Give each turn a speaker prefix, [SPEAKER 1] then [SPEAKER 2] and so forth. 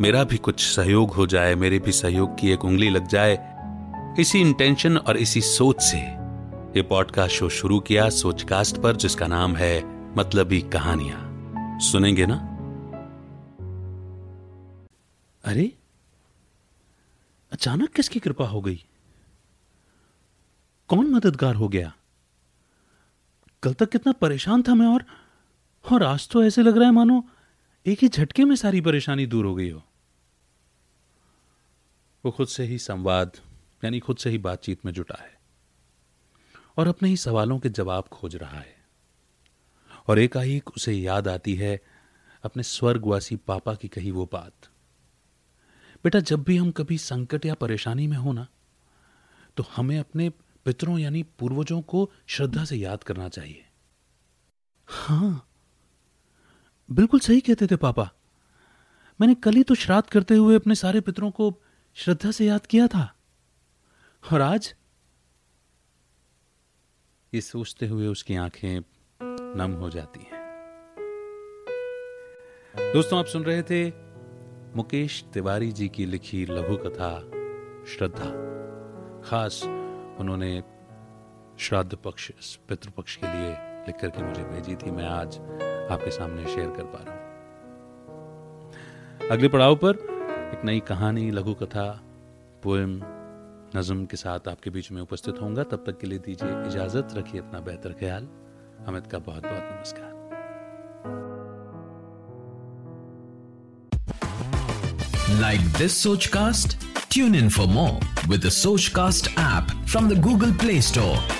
[SPEAKER 1] मेरा भी कुछ सहयोग हो जाए, मेरे भी सहयोग की एक उंगली लग जाए। इसी इंटेंशन और इसी सोच से ये पॉडकास्ट शो शुरू किया सोचकास्ट पर, जिसका नाम है मतलबी कहानियाँ। सुनेंगे ना? अरे, अचानक किसकी कृपा हो गई? कौन मददगार हो गया? कल तक कितना परेशान था मैं और और आज तो ऐसे लग रहा है मानो, एक ही झटके में सारी परेशानी दूर हो गई हो। वो खुद से ही संवाद, यानी खुद से ही बातचीत में जुटा है और अपने ही सवालों के जवाब खोज रहा है। और एकाएक उसे याद आती है अपने स्वर्गवासी पापा की कही वो बात। बेटा, जब भी हम कभी संकट या परेशानी में हो ना तो हमें अपने पितरों यानी पूर्वजों को श्रद्धा से याद करना चाहिए। हाँ बिल्कुल सही कहते थे पापा। मैंने कल ही तो श्राद्ध करते हुए अपने सारे पितरों को श्रद्धा से याद किया था। और आज? ये सोचते हुए उसकी आँखें नम हो जाती हैं। दोस्तों, आप सुन रहे थे मुकेश तिवारी जी की लिखी लघु कथा, श्रद्धा। खास उन्होंने श्राद्ध पक्ष पितृपक्ष के लिए लिख करके मुझे भेजी थी। मैं आज आपके सामने शेयर कर पा रहा हूँ। अगले पड़ाव पर एक नई कहानी लघु कथा पोएम नज्म के साथ आपके बीच में उपस्थित होऊँगा तब तक के लिए दीजिए इजाज़त, रखिए अपना बेहतर ख्याल अमित का बहुत बहुत नमस्कार
[SPEAKER 2] Like this Sochcast? Tune in for more with the Sochcast app from the Google Play Store.